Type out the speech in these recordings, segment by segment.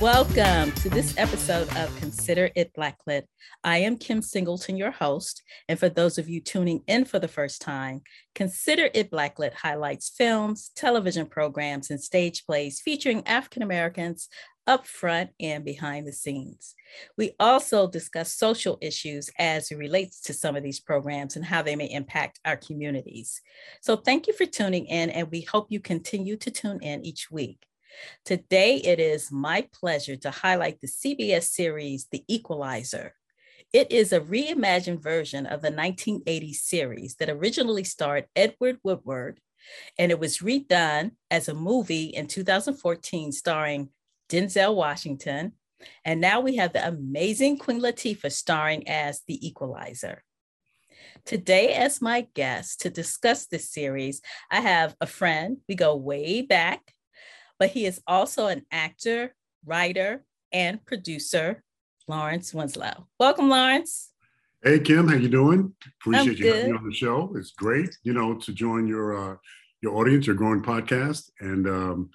Welcome to this episode of Consider It Blacklit. I am Kim Singleton, your host. And for those of you tuning in for the first time, Consider It Blacklit highlights films, television programs, and stage plays featuring African Americans up front and behind the scenes. We also discuss social issues as it relates to some of these programs and how they may impact our communities. So thank you for tuning in, and we hope you continue to tune in each week. Today, it is my pleasure to highlight the CBS series, The Equalizer. It is a reimagined version of the 1980s series that originally starred Edward Woodward, and it was redone as a movie in 2014 starring Denzel Washington. And now we have the amazing Queen Latifah starring as the Equalizer. Today, as my guest to discuss this series, I have a friend. We go way back but he is also an actor, writer, and producer, Lawrence Winslow. Welcome, Lawrence. Hey Kim, how you doing? Appreciate I'm you good. having me on the show. It's great, you know, to join your uh, your audience, your growing podcast, and um,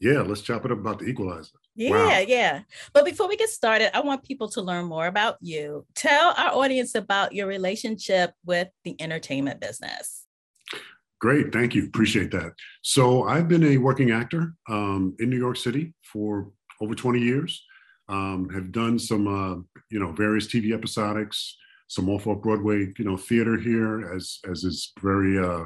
yeah, let's chop it up about the Equalizer. Yeah, wow. yeah. But before we get started, I want people to learn more about you. Tell our audience about your relationship with the entertainment business. Great, thank you. Appreciate that. So I've been a working actor um, in New York City for over 20 years. Um, have done some, uh, you know, various TV episodics, some off-off Broadway, you know, theater here, as as is very uh,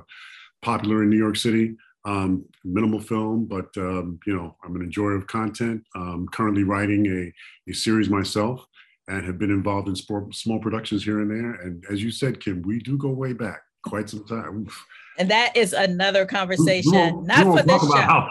popular in New York City. Um, minimal film, but um, you know, I'm an enjoyer of content. I'm currently writing a a series myself, and have been involved in small productions here and there. And as you said, Kim, we do go way back, quite some time. And that is another conversation, not for this show. How,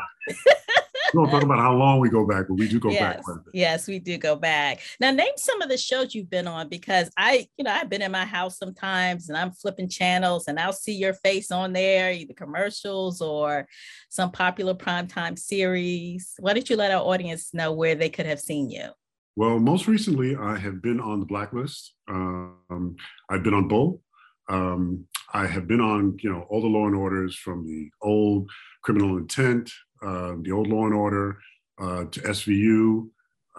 we don't talk about how long we go back, but we do go yes, back. Yes, we do go back. Now, name some of the shows you've been on because I, you know, I've been in my house sometimes and I'm flipping channels and I'll see your face on there, either commercials or some popular primetime series. Why don't you let our audience know where they could have seen you? Well, most recently, I have been on the blacklist. Um, I've been on Bull. Um, I have been on, you know, all the Law and Orders from the old Criminal Intent, uh, the old Law and Order, uh, to SVU.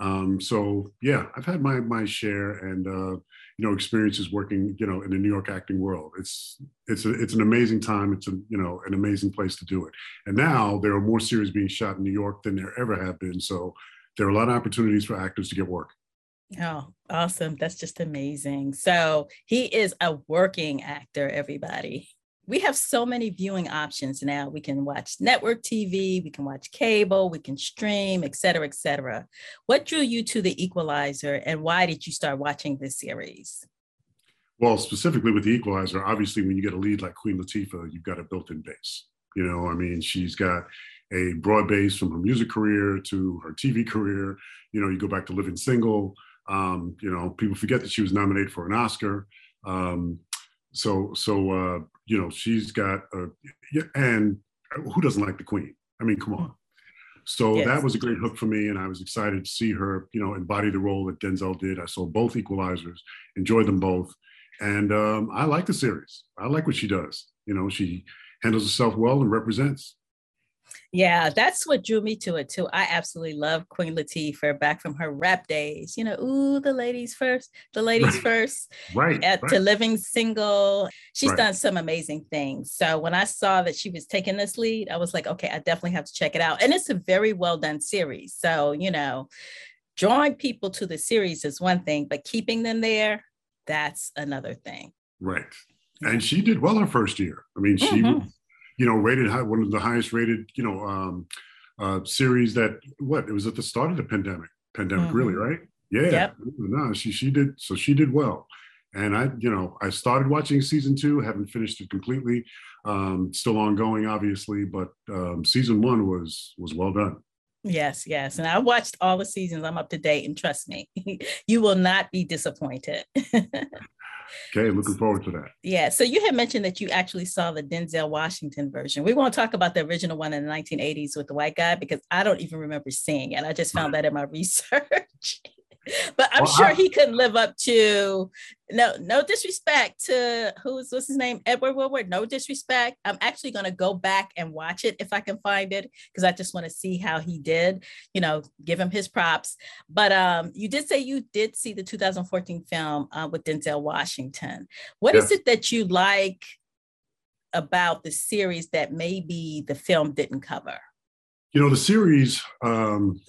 Um, so yeah, I've had my my share and uh, you know experiences working, you know, in the New York acting world. It's it's a, it's an amazing time. It's a you know an amazing place to do it. And now there are more series being shot in New York than there ever have been. So there are a lot of opportunities for actors to get work. Oh, awesome. That's just amazing. So he is a working actor, everybody. We have so many viewing options now. We can watch network TV, we can watch cable, we can stream, et cetera, et cetera. What drew you to The Equalizer and why did you start watching this series? Well, specifically with The Equalizer, obviously, when you get a lead like Queen Latifah, you've got a built in base. You know, I mean, she's got a broad base from her music career to her TV career. You know, you go back to Living Single, um, you know, people forget that she was nominated for an Oscar. Um, so, so uh, you know, she's got a, and who doesn't like the Queen? I mean, come on. So yes. that was a great hook for me, and I was excited to see her, you know, embody the role that Denzel did. I saw both Equalizers, enjoyed them both, and um, I like the series. I like what she does. You know, she handles herself well and represents. Yeah, that's what drew me to it too. I absolutely love Queen Latifah back from her rap days. You know, ooh, the ladies first, the ladies right. first. Right, at, right. To living single. She's right. done some amazing things. So when I saw that she was taking this lead, I was like, okay, I definitely have to check it out. And it's a very well done series. So, you know, drawing people to the series is one thing, but keeping them there, that's another thing. Right. And she did well her first year. I mean, she mm-hmm you know, rated high, one of the highest rated, you know, um, uh, series that what it was at the start of the pandemic. Pandemic, mm-hmm. really, right? Yeah. Yep. No, she she did so she did well. And I, you know, I started watching season two, haven't finished it completely. Um, still ongoing, obviously, but um, season one was was well done. Yes, yes. And I watched all the seasons. I'm up to date, and trust me, you will not be disappointed. Okay, looking forward to that. Yeah. So you had mentioned that you actually saw the Denzel Washington version. We won't talk about the original one in the 1980s with the white guy because I don't even remember seeing it. I just found that in my research. But I'm well, sure I, he couldn't live up to no no disrespect to who's what's his name Edward Woodward. No disrespect. I'm actually going to go back and watch it if I can find it because I just want to see how he did. You know, give him his props. But um, you did say you did see the 2014 film uh, with Denzel Washington. What yes. is it that you like about the series that maybe the film didn't cover? You know, the series um,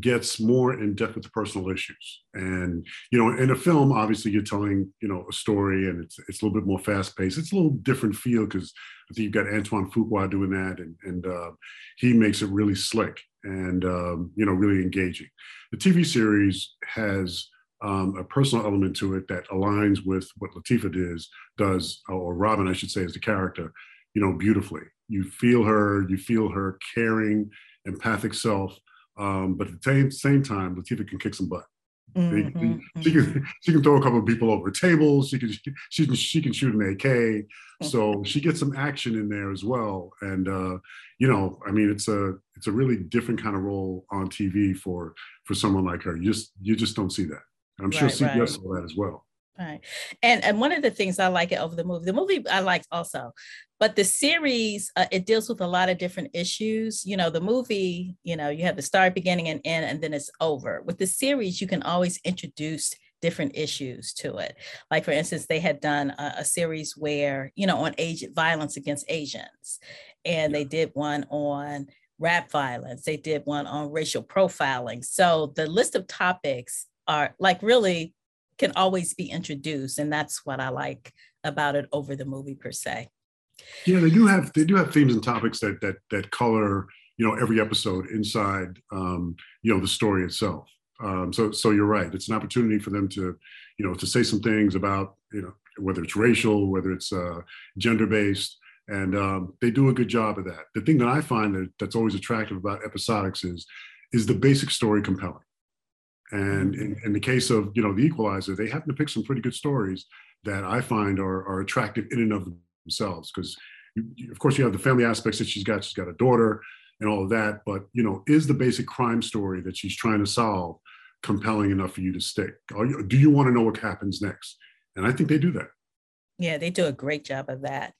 gets more in depth with the personal issues. And you know, in a film, obviously you're telling you know a story, and it's it's a little bit more fast paced. It's a little different feel because I think you've got Antoine Fuqua doing that, and and uh, he makes it really slick and um, you know really engaging. The TV series has um, a personal element to it that aligns with what Latifah does does, or Robin, I should say, as the character, you know, beautifully. You feel her, you feel her caring, empathic self um, but at the same, same time, Latifah can kick some butt. Mm-hmm, she, can mm-hmm. she can throw a couple of people over tables. She can she can she can shoot an AK. So she gets some action in there as well. And uh, you know, I mean, it's a it's a really different kind of role on TV for for someone like her. You just you just don't see that. I'm sure right, CBS right. saw that as well. Right. And and one of the things I like it over the movie, the movie I liked also, but the series uh, it deals with a lot of different issues. You know, the movie, you know, you have the start, beginning, and end, and then it's over. With the series, you can always introduce different issues to it. Like for instance, they had done a, a series where you know on age violence against Asians, and they did one on rap violence. They did one on racial profiling. So the list of topics are like really can always be introduced and that's what i like about it over the movie per se yeah they do have they do have themes and topics that that that color you know every episode inside um, you know the story itself. Um, so so you're right. It's an opportunity for them to you know to say some things about you know whether it's racial whether it's uh, gender based and um, they do a good job of that. The thing that i find that that's always attractive about episodics is is the basic story compelling. And in, in, the case of you know the Equalizer, they happen to pick some pretty good stories that I find are, are attractive in and of themselves. Because of course you have the family aspects that she's got. She's got a daughter and all of that. But you know, is the basic crime story that she's trying to solve compelling enough for you to stick? You, do you want to know what happens next? And I think they do that. Yeah, they do a great job of that.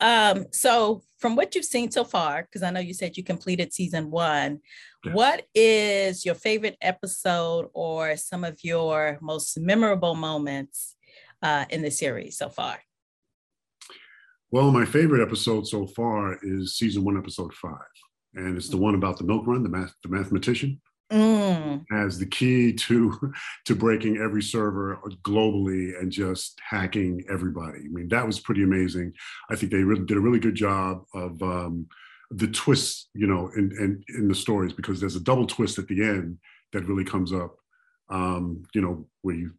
Um, so, from what you've seen so far, because I know you said you completed season one, yes. what is your favorite episode or some of your most memorable moments uh, in the series so far? Well, my favorite episode so far is season one, episode five, and it's the one about the milk run, the math, the mathematician mm. as the key to to breaking every server globally and just hacking everybody. I mean, that was pretty amazing. I think they really did a really good job of um, the twists, you know, in, in in the stories because there's a double twist at the end that really comes up. Um, you know, where you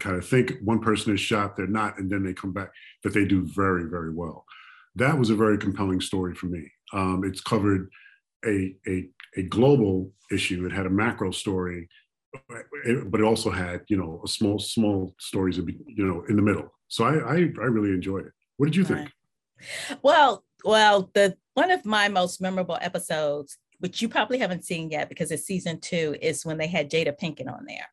kind of think one person is shot, they're not, and then they come back. That they do very, very well. That was a very compelling story for me. Um, it's covered a, a, a global issue. It had a macro story, but it also had, you know, a small, small stories, you know, in the middle. So I, I, I really enjoyed it. What did you think? Well, well, the one of my most memorable episodes, which you probably haven't seen yet because it's season two, is when they had Jada Pinkett on there.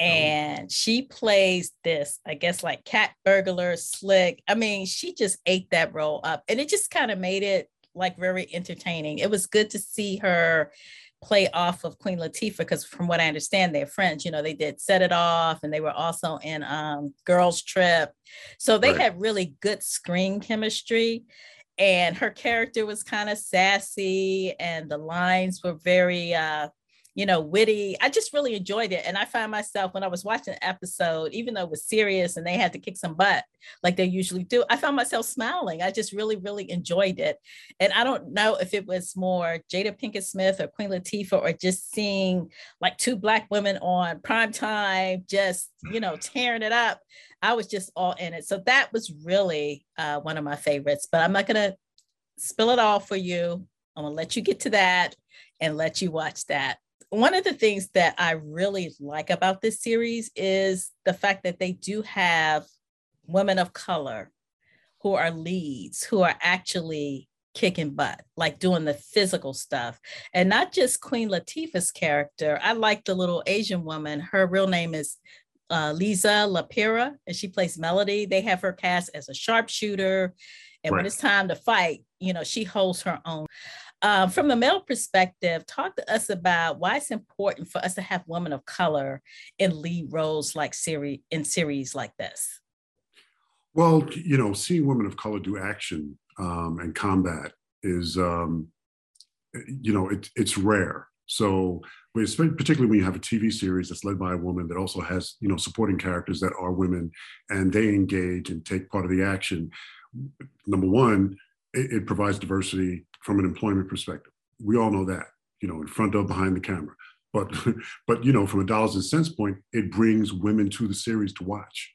Oh. And she plays this, I guess, like cat burglar, slick. I mean, she just ate that role up. And it just kind of made it like very entertaining. It was good to see her play off of Queen Latifah because from what I understand, they're friends. You know, they did Set It Off and they were also in um, Girls Trip. So they right. had really good screen chemistry. And her character was kind of sassy and the lines were very uh, you know, witty. I just really enjoyed it. And I find myself when I was watching the episode, even though it was serious and they had to kick some butt like they usually do, I found myself smiling. I just really, really enjoyed it. And I don't know if it was more Jada Pinkett Smith or Queen Latifah or just seeing like two Black women on prime time, just, you know, tearing it up. I was just all in it. So that was really uh, one of my favorites, but I'm not going to spill it all for you. I'm going to let you get to that and let you watch that one of the things that I really like about this series is the fact that they do have women of color who are leads, who are actually kicking butt, like doing the physical stuff, and not just Queen Latifah's character. I like the little Asian woman. Her real name is uh, Liza Lapira, and she plays Melody. They have her cast as a sharpshooter, and right. when it's time to fight, you know, she holds her own. Um, from a male perspective, talk to us about why it's important for us to have women of color in lead roles like series in series like this. Well, you know, seeing women of color do action um, and combat is, um, you know, it, it's rare. So, particularly when you have a TV series that's led by a woman that also has, you know, supporting characters that are women, and they engage and take part of the action. Number one, it, it provides diversity from an employment perspective. We all know that, you know, in front of, behind the camera. But, but you know, from a dollars and cents point, it brings women to the series to watch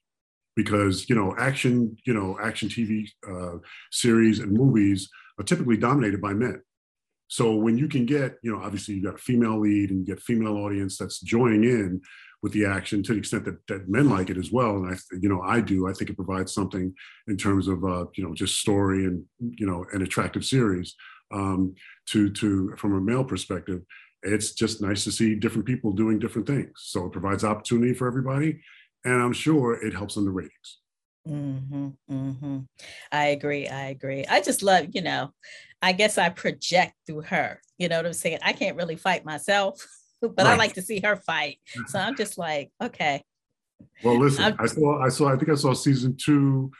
because you know action you know action tv uh, series and movies are typically dominated by men so when you can get you know obviously you got a female lead and you get female audience that's joining in with the action to the extent that, that men like it as well. And i you know i do. I think it provides something in terms of uh, you know just story and you know an attractive series. Um, to to from a male perspective it's just nice to see different people doing different things. So it provides opportunity for everybody and I'm sure it helps on the ratings. Mm-hmm, mm-hmm. I agree. I agree. I just love, you know, I guess I project through her. You know what I'm saying? I can't really fight myself, but right. I like to see her fight. So I'm just like, okay. Well, listen, I'm, i saw, I saw, I think I saw season two,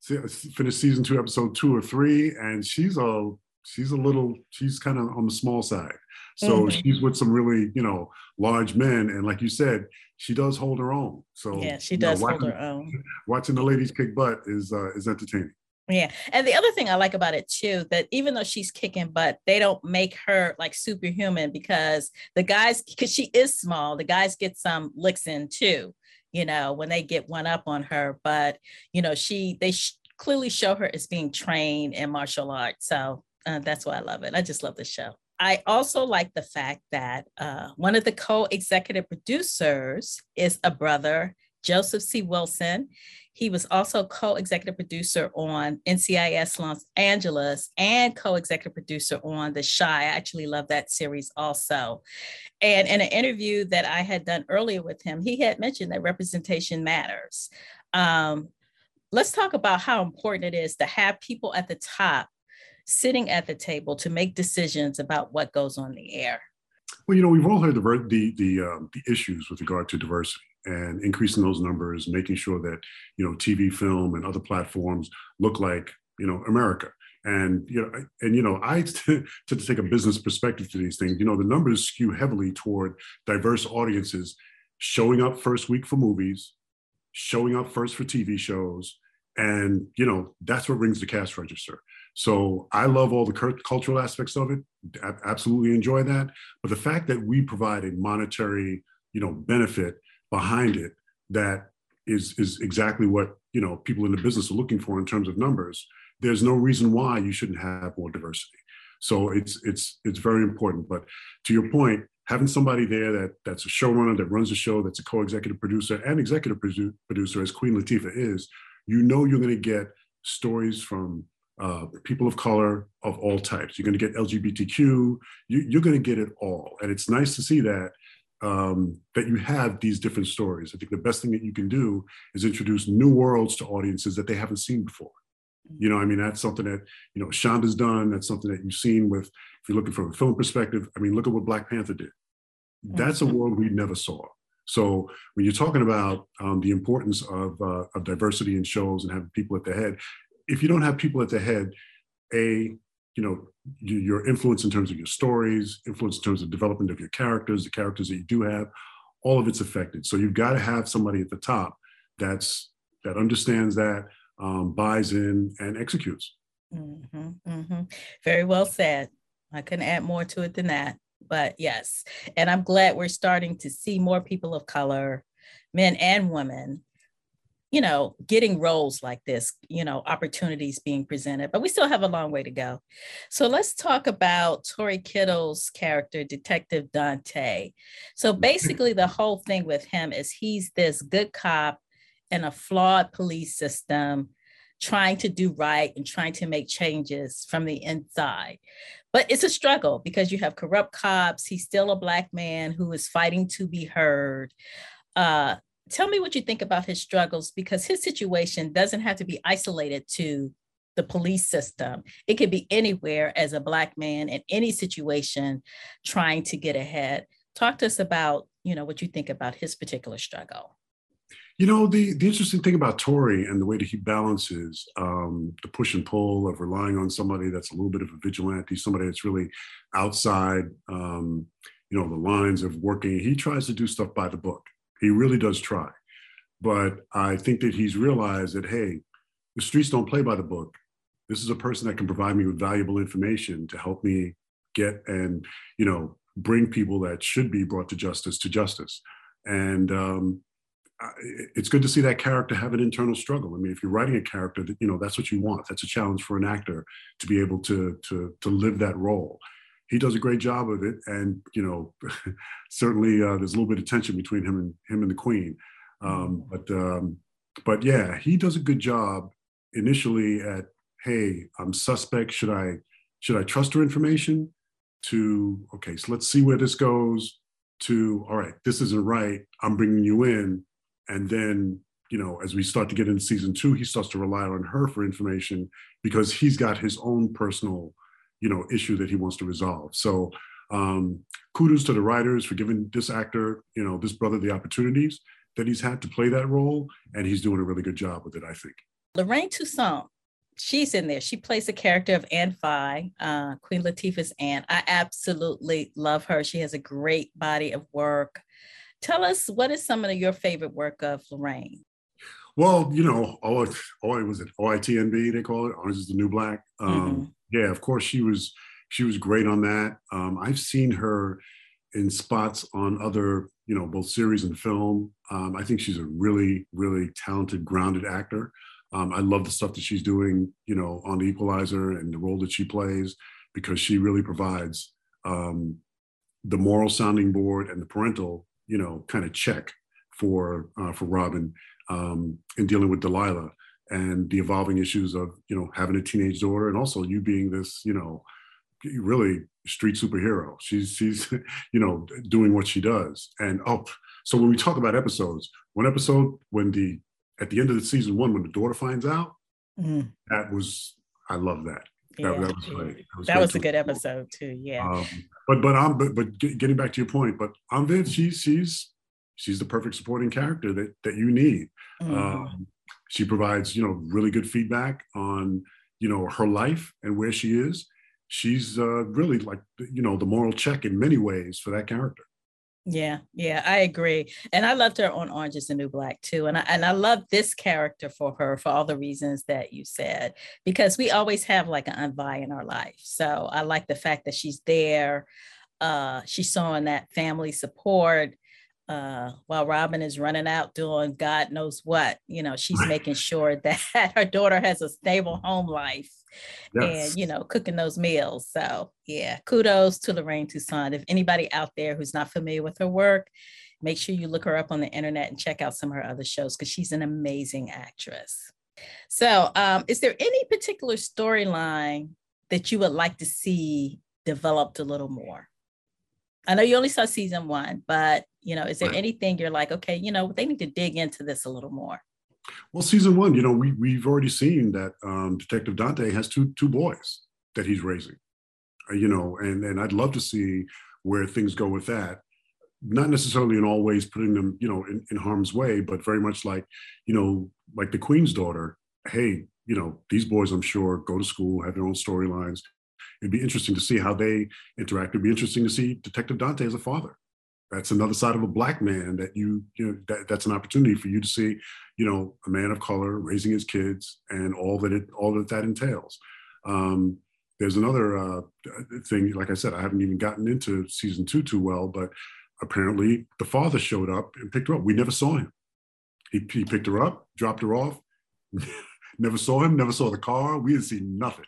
finished season two, episode two or three, and she's a, she's a little, she's kind of on the small side. So mm-hmm. she's with some really, you know, large men. And like you said, she does hold her own. So yeah, she does know, watching, hold her own. Watching the ladies kick butt is uh, is entertaining. Yeah. And the other thing I like about it too, that even though she's kicking butt, they don't make her like superhuman because the guys, because she is small, the guys get some licks in too, you know, when they get one up on her. But, you know, she, they sh- clearly show her as being trained in martial arts. So uh, that's why I love it. I just love the show. I also like the fact that uh, one of the co executive producers is a brother, Joseph C. Wilson. He was also co executive producer on NCIS Los Angeles and co executive producer on The Shy. I actually love that series also. And in an interview that I had done earlier with him, he had mentioned that representation matters. Um, let's talk about how important it is to have people at the top sitting at the table to make decisions about what goes on the air? Well, you know, we've all heard the the the, um, the issues with regard to diversity and increasing those numbers, making sure that you know TV, film, and other platforms look like you know America. And you know, and you know, I to, to take a business perspective to these things. You know, the numbers skew heavily toward diverse audiences showing up first week for movies, showing up first for TV shows, and you know that's what rings the cash register. So I love all the cultural aspects of it. Absolutely enjoy that. But the fact that we provide a monetary, you know, benefit behind it that is is exactly what you know people in the business are looking for in terms of numbers. There's no reason why you shouldn't have more diversity. So it's it's it's very important. But to your point, having somebody there that that's a showrunner that runs the show, that's a co-executive producer and executive producer, as Queen Latifah is, you know you're going to get stories from uh, people of color of all types. You're going to get LGBTQ. You, are going to get it all, and it's nice to see that um, that you have these different stories. I think the best thing that you can do is introduce new worlds to audiences that they haven't seen before. You know, I mean, that's something that you know Shonda's done. That's something that you've seen with, if you're looking from a film perspective. I mean, look at what Black Panther did. That's a mm-hmm. world we never saw. So when you're talking about um, the importance of, uh, of diversity in shows and having people at the head, if you don't have people at the head, a you know your influence in terms of your stories, influence in terms of development of your characters, the characters that you do have, all of it's affected. So you've got to have somebody at the top that's that understands that, um, buys in, and executes. Mm-hmm, mm-hmm. Very well said. I couldn't add more to it than that. But yes, and I'm glad we're starting to see more people of color, men and women, you know, getting roles like this, you know, opportunities being presented, but we still have a long way to go. So let's talk about Tory Kittles' character, Detective Dante. So basically, the whole thing with him is he's this good cop in a flawed police system trying to do right and trying to make changes from the inside. But it's a struggle because you have corrupt cops. He's still a Black man who is fighting to be heard. Uh, tell me what you think about his struggles because his situation doesn't have to be isolated to the police system. It could be anywhere as a Black man in any situation trying to get ahead. Talk to us about, you know, what you think about his particular struggle. You know, the, the interesting thing about Tory and the way that he balances um, the push and pull of relying on somebody that's a little bit of a vigilante, somebody that's really outside, um, you know, the lines of working. He tries to do stuff by the book. He really does try. But I think that he's realized that, hey, the streets don't play by the book. This is a person that can provide me with valuable information to help me get and, you know, bring people that should be brought to justice to justice. And um, it's good to see that character have an internal struggle. I mean, if you're writing a character, that you know that's what you want. That's a challenge for an actor to be able to to to live that role. He does a great job of it, and you know, certainly uh, there's a little bit of tension between him and him and the Queen. Um, mm-hmm. but um, but yeah, he does a good job initially at hey, I'm suspect. Should I should I trust her information? To okay, so let's see where this goes. To all right, this isn't right. I'm bringing you in and then, you know, as we start to get into season two, he starts to rely on her for information because he's got his own personal, you know, issue that he wants to resolve. So um, kudos to the writers for giving this actor, you know, this brother the opportunities that he's had to play that role. And he's doing a really good job with it, I think. Lorraine Toussaint, she's in there. She plays the character of Aunt Vi, uh, Queen Latifah's aunt. I absolutely love her. She has a great body of work. Tell us what is some of your favorite work of Lorraine? Well, you know, oh, oh, was it OITNB? They call it Orange is the New Black. Um, mm-hmm. Yeah, of course she was. She was great on that. Um, I've seen her in spots on other, you know, both series and film. Um, I think she's a really, really talented, grounded actor. Um, I love the stuff that she's doing, you know, on the Equalizer and the role that she plays because she really provides um, the moral sounding board and the parental you know, kind of check for uh, for Robin um, in dealing with Delilah and the evolving issues of you know having a teenage daughter and also you being this you know really street superhero. She's she's you know doing what she does and oh so when we talk about episodes, one episode when the at the end of the season one when the daughter finds out, mm. that was I love that. Yeah. That, that, was. That was, that was a good episode too. Yeah. Um, but but I'm but, but getting back to your point, but I'm Vince. She's she's the perfect supporting character that that you need. Mm-hmm. Um, she provides you know really good feedback on you know her life and where she is. She's uh, really like you know the moral check in many ways for that character. Yeah, yeah, I agree. And I loved her on Orange is the New Black too. And I and I love this character for her for all the reasons that you said, because we always have like an Vi in our life. So I like the fact that she's there. Uh, she's showing that family support uh, while Robin is running out doing God knows what, you know, she's making sure that her daughter has a stable home life yes. and, you know, cooking those meals. So, yeah, kudos to Lorraine Toussaint. If anybody out there who's not familiar with her work, make sure you look her up on the internet and check out some of her other shows because she's an amazing actress. So, um, is there any particular storyline that you would like to see developed a little more? I know you only saw season one, but you know, is there right. anything you're like, okay, you know, they need to dig into this a little more? Well, season one, you know, we we've already seen that um, Detective Dante has two two boys that he's raising, uh, you know, and and I'd love to see where things go with that. Not necessarily in all ways putting them, you know, in, in harm's way, but very much like, you know, like the Queen's daughter. Hey, you know, these boys, I'm sure, go to school, have their own storylines. It'd be interesting to see how they interact. It'd be interesting to see Detective Dante as a father. That's another side of a black man that you you know that, that's an opportunity for you to see you know a man of color raising his kids and all that it all that that entails. Um, there's another uh, thing like i said i haven't even gotten into season two too well but apparently the father showed up and picked her up. We never saw him. He, he picked her up dropped her off. Never saw him never saw the car. We didn't see nothing.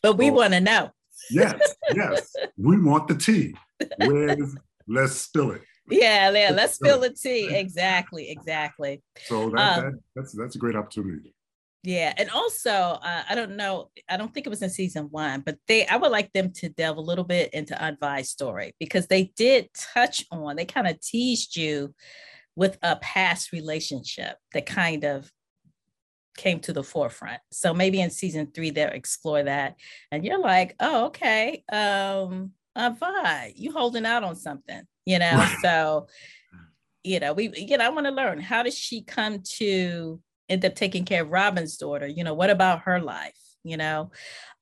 But we so, want to know yes yes we want the tea where's let's spill it. Yeah, yeah, let's spill the tea. Exactly, exactly. So that, um, that, that's that's a great opportunity. Yeah, and also uh, I don't know, I don't think it was in season one, but they I would like them to delve a little bit into Aunt story because they did touch on, they kind of teased you with a past relationship that kind of came to the forefront. So maybe in season three they'll explore that, and you're like, oh, okay, um, Aunt Vi, you holding out on something, you know? so, you know, we, you know, I want to learn how does she come to end up taking care of Robin's daughter. You know, what about her life? You know,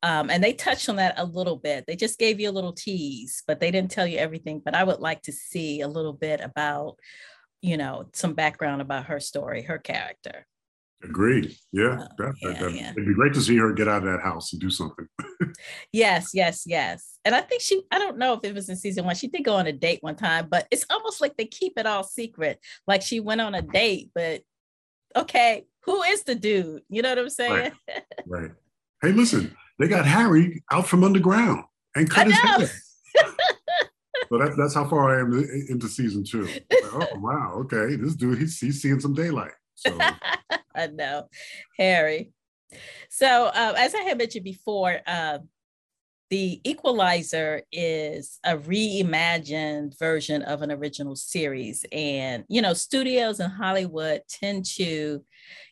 um, and they touched on that a little bit. They just gave you a little tease, but they didn't tell you everything. But I would like to see a little bit about, you know, some background about her story, her character. Agreed. Yeah, uh, that, yeah, that, yeah, it'd be great to see her get out of that house and do something. yes, yes, yes. And I think she, I don't know if it was in season one, she did go on a date one time, but it's almost like they keep it all secret. Like she went on a date, but okay, who is the dude? You know what I'm saying? Right. right. Hey, listen, they got Harry out from underground and cut his hair. so that, that's how far I am into season two. Like, oh wow, okay, this dude he's, he's seeing some daylight. So. I know, Harry. So um, as I had mentioned before, uh, the Equalizer is a reimagined version of an original series. And, you know, studios in Hollywood tend to,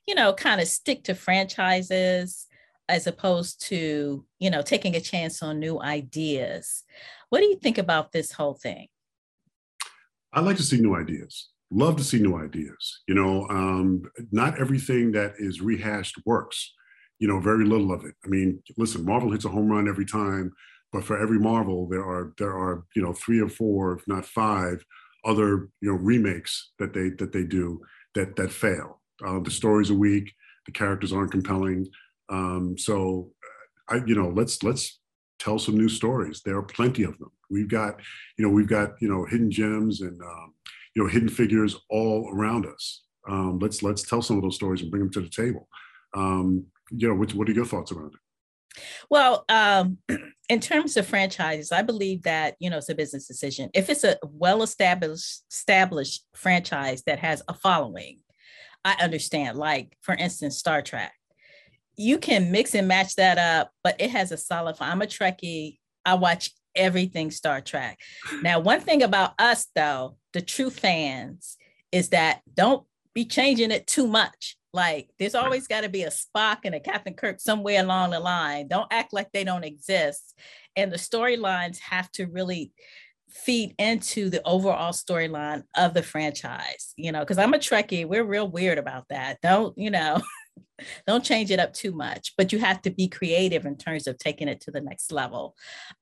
you know, kind of stick to franchises as opposed to, you know, taking a chance on new ideas. What do you think about this whole thing? I like to see new ideas. Love to see new ideas. You know, um, not everything that is rehashed works you know, very little of it. I mean, listen, Marvel hits a home run every time, but for every Marvel, there are there are you know three or four, if not five, other you know remakes that they that they do that that fail. Uh, the stories are weak, the characters aren't compelling. Um, so, I you know, let's let's tell some new stories. There are plenty of them. We've got you know we've got you know hidden gems and um, you know hidden figures all around us. Um, let's let's tell some of those stories and bring them to the table. Um, you know, what, what are your thoughts around it? Well, um, in terms of franchises, I believe that you know it's a business decision. If it's a well-established established franchise that has a following, I understand. Like for instance, Star Trek, you can mix and match that up, but it has a solid. I'm a Trekkie. I watch everything Star Trek. Now, one thing about us though, the true fans, is that don't be changing it too much like there's always got to be a Spock and a Captain Kirk somewhere along the line. Don't act like they don't exist. And the storylines have to really feed into the overall storyline of the franchise, you know, because I'm a Trekkie. We're real weird about that. Don't, you know, don't change it up too much, but you have to be creative in terms of taking it to the next level.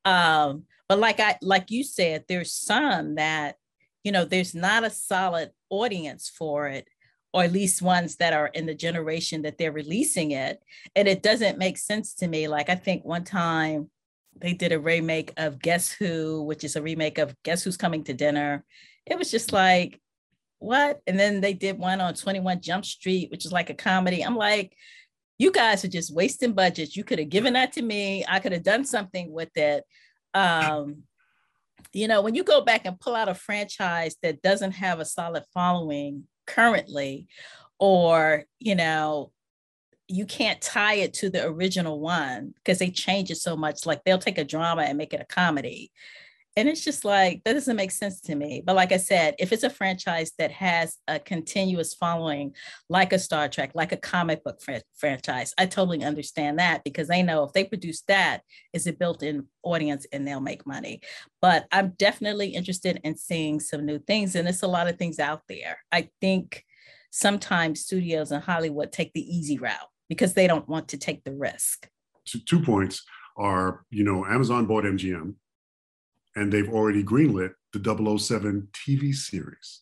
Um, but like I like you said, there's some that, you know, there's not a solid audience for it or at least ones that are in the generation that they're releasing it. And it doesn't make sense to me. Like I think one time they did a remake of Guess Who, which is a remake of Guess Who's Coming to Dinner. It was just like, what? And then they did one on 21 Jump Street, which is like a comedy. I'm like, you guys are just wasting budgets. You could have given that to me. I could have done something with it. Um, you know, when you go back and pull out a franchise that doesn't have a solid following, currently or you know you can't tie it to the original one because they change it so much like they'll take a drama and make it a comedy and it's just like that doesn't make sense to me but like i said if it's a franchise that has a continuous following like a star trek like a comic book fr- franchise i totally understand that because they know if they produce that is a built-in audience and they'll make money. But i'm definitely interested in seeing some new things and it's a lot of things out there. I think sometimes studios in hollywood take the easy route because they don't want to take the risk. Two points are you know amazon bought mgm and they've already greenlit the 007 TV series.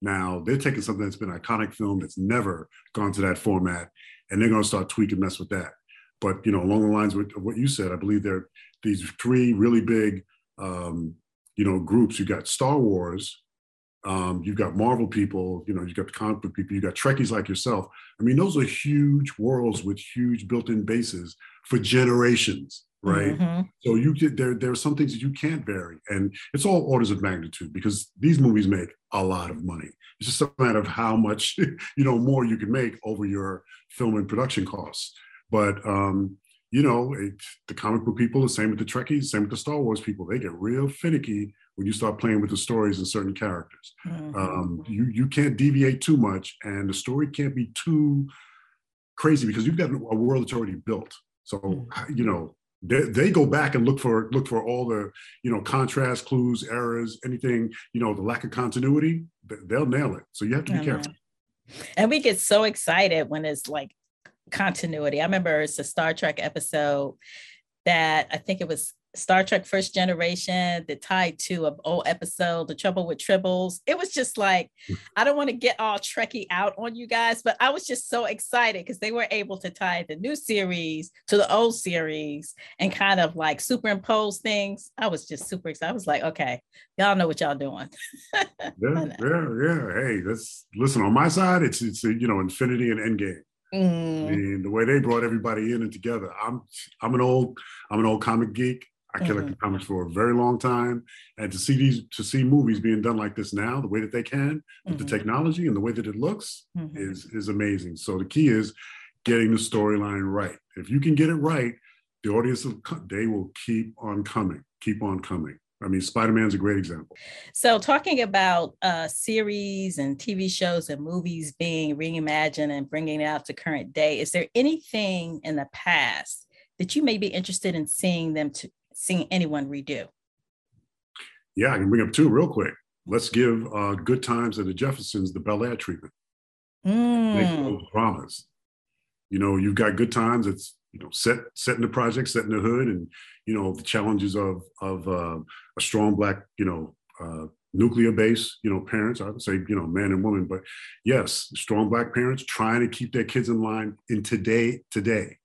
Now they're taking something that's been iconic film that's never gone to that format, and they're going to start tweaking mess with that. But you know, along the lines of what you said, I believe there are these three really big, um, you know, groups. You got Star Wars, um, you've got Marvel people, you know, you've got the comic book people, you got Trekkies like yourself. I mean, those are huge worlds with huge built-in bases for generations right? Mm-hmm. So you get there. There are some things that you can't vary, and it's all orders of magnitude because these movies make a lot of money. It's just a matter of how much you know more you can make over your film and production costs. But um, you know, it, the comic book people, the same with the Trekkies, same with the Star Wars people. They get real finicky when you start playing with the stories and certain characters. Mm-hmm. Um, you you can't deviate too much, and the story can't be too crazy because you've got a world that's already built. So mm-hmm. you know they, they go back and look for look for all the you know contrast clues errors anything you know the lack of continuity they'll nail it. So you have to be careful. And we get so excited when it's like continuity. I remember it's a star trek episode that i think it was Star Trek First Generation the tied to an old episode, The Trouble with Tribbles. It was just like, I don't want to get all Trekkie out on you guys, but I was just so excited because they were able to tie the new series to the old series and kind of like superimpose things. I was just super excited. I was like, okay, y'all know what y'all doing. yeah, yeah, yeah. Hey, let's listen. On my side, it's it's you know Infinity and Endgame. Mm. I mean, the way they brought everybody in and together. I'm I'm an old I'm an old comic geek. I collected mm-hmm. comics for a very long time, and to see these to see movies being done like this now, the way that they can with mm-hmm. the technology and the way that it looks mm-hmm. is is amazing. So the key is getting the storyline right. If you can get it right, the audience will, they will keep on coming, keep on coming. I mean, Spider Man's a great example. So, talking about uh, series and TV shows and movies being reimagined and bringing it out to current day, is there anything in the past that you may be interested in seeing them to seeing anyone redo? Yeah, I can bring up two real quick. Let's give uh, Good Times and the Jeffersons the Bel Air treatment. Mm. Make dramas. You know, you've got Good Times. It's you know set set in the project, set in the hood, and you know the challenges of of uh, a strong black you know uh, nuclear base, you know, parents, I would say, you know, man and woman, but yes, strong black parents trying to keep their kids in line in today, today.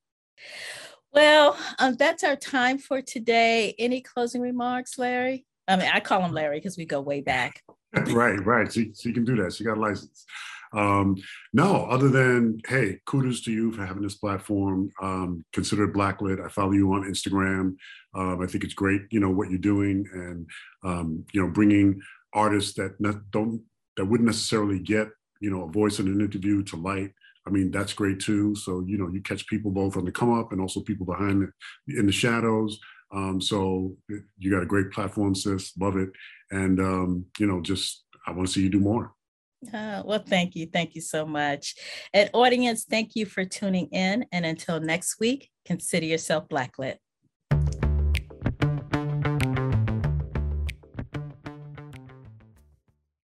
Well, um, that's our time for today. Any closing remarks, Larry? I mean, I call him Larry because we go way back. right, right. She, she can do that. She got a license. Um, no, other than, hey, kudos to you for having this platform. Um, consider it Blacklit. I follow you on Instagram. Um, I think it's great, you know, what you're doing and, um, you know, bringing artists that ne- don't, that wouldn't necessarily get, you know, a voice in an interview to light. I mean, that's great too. So, you know, you catch people both on the come up and also people behind the, in the shadows. Um, so you got a great platform, sis. Love it. And, um, you know, just, I want to see you do more. Uh, well, thank you. Thank you so much. And audience, thank you for tuning in. And until next week, consider yourself Blacklit.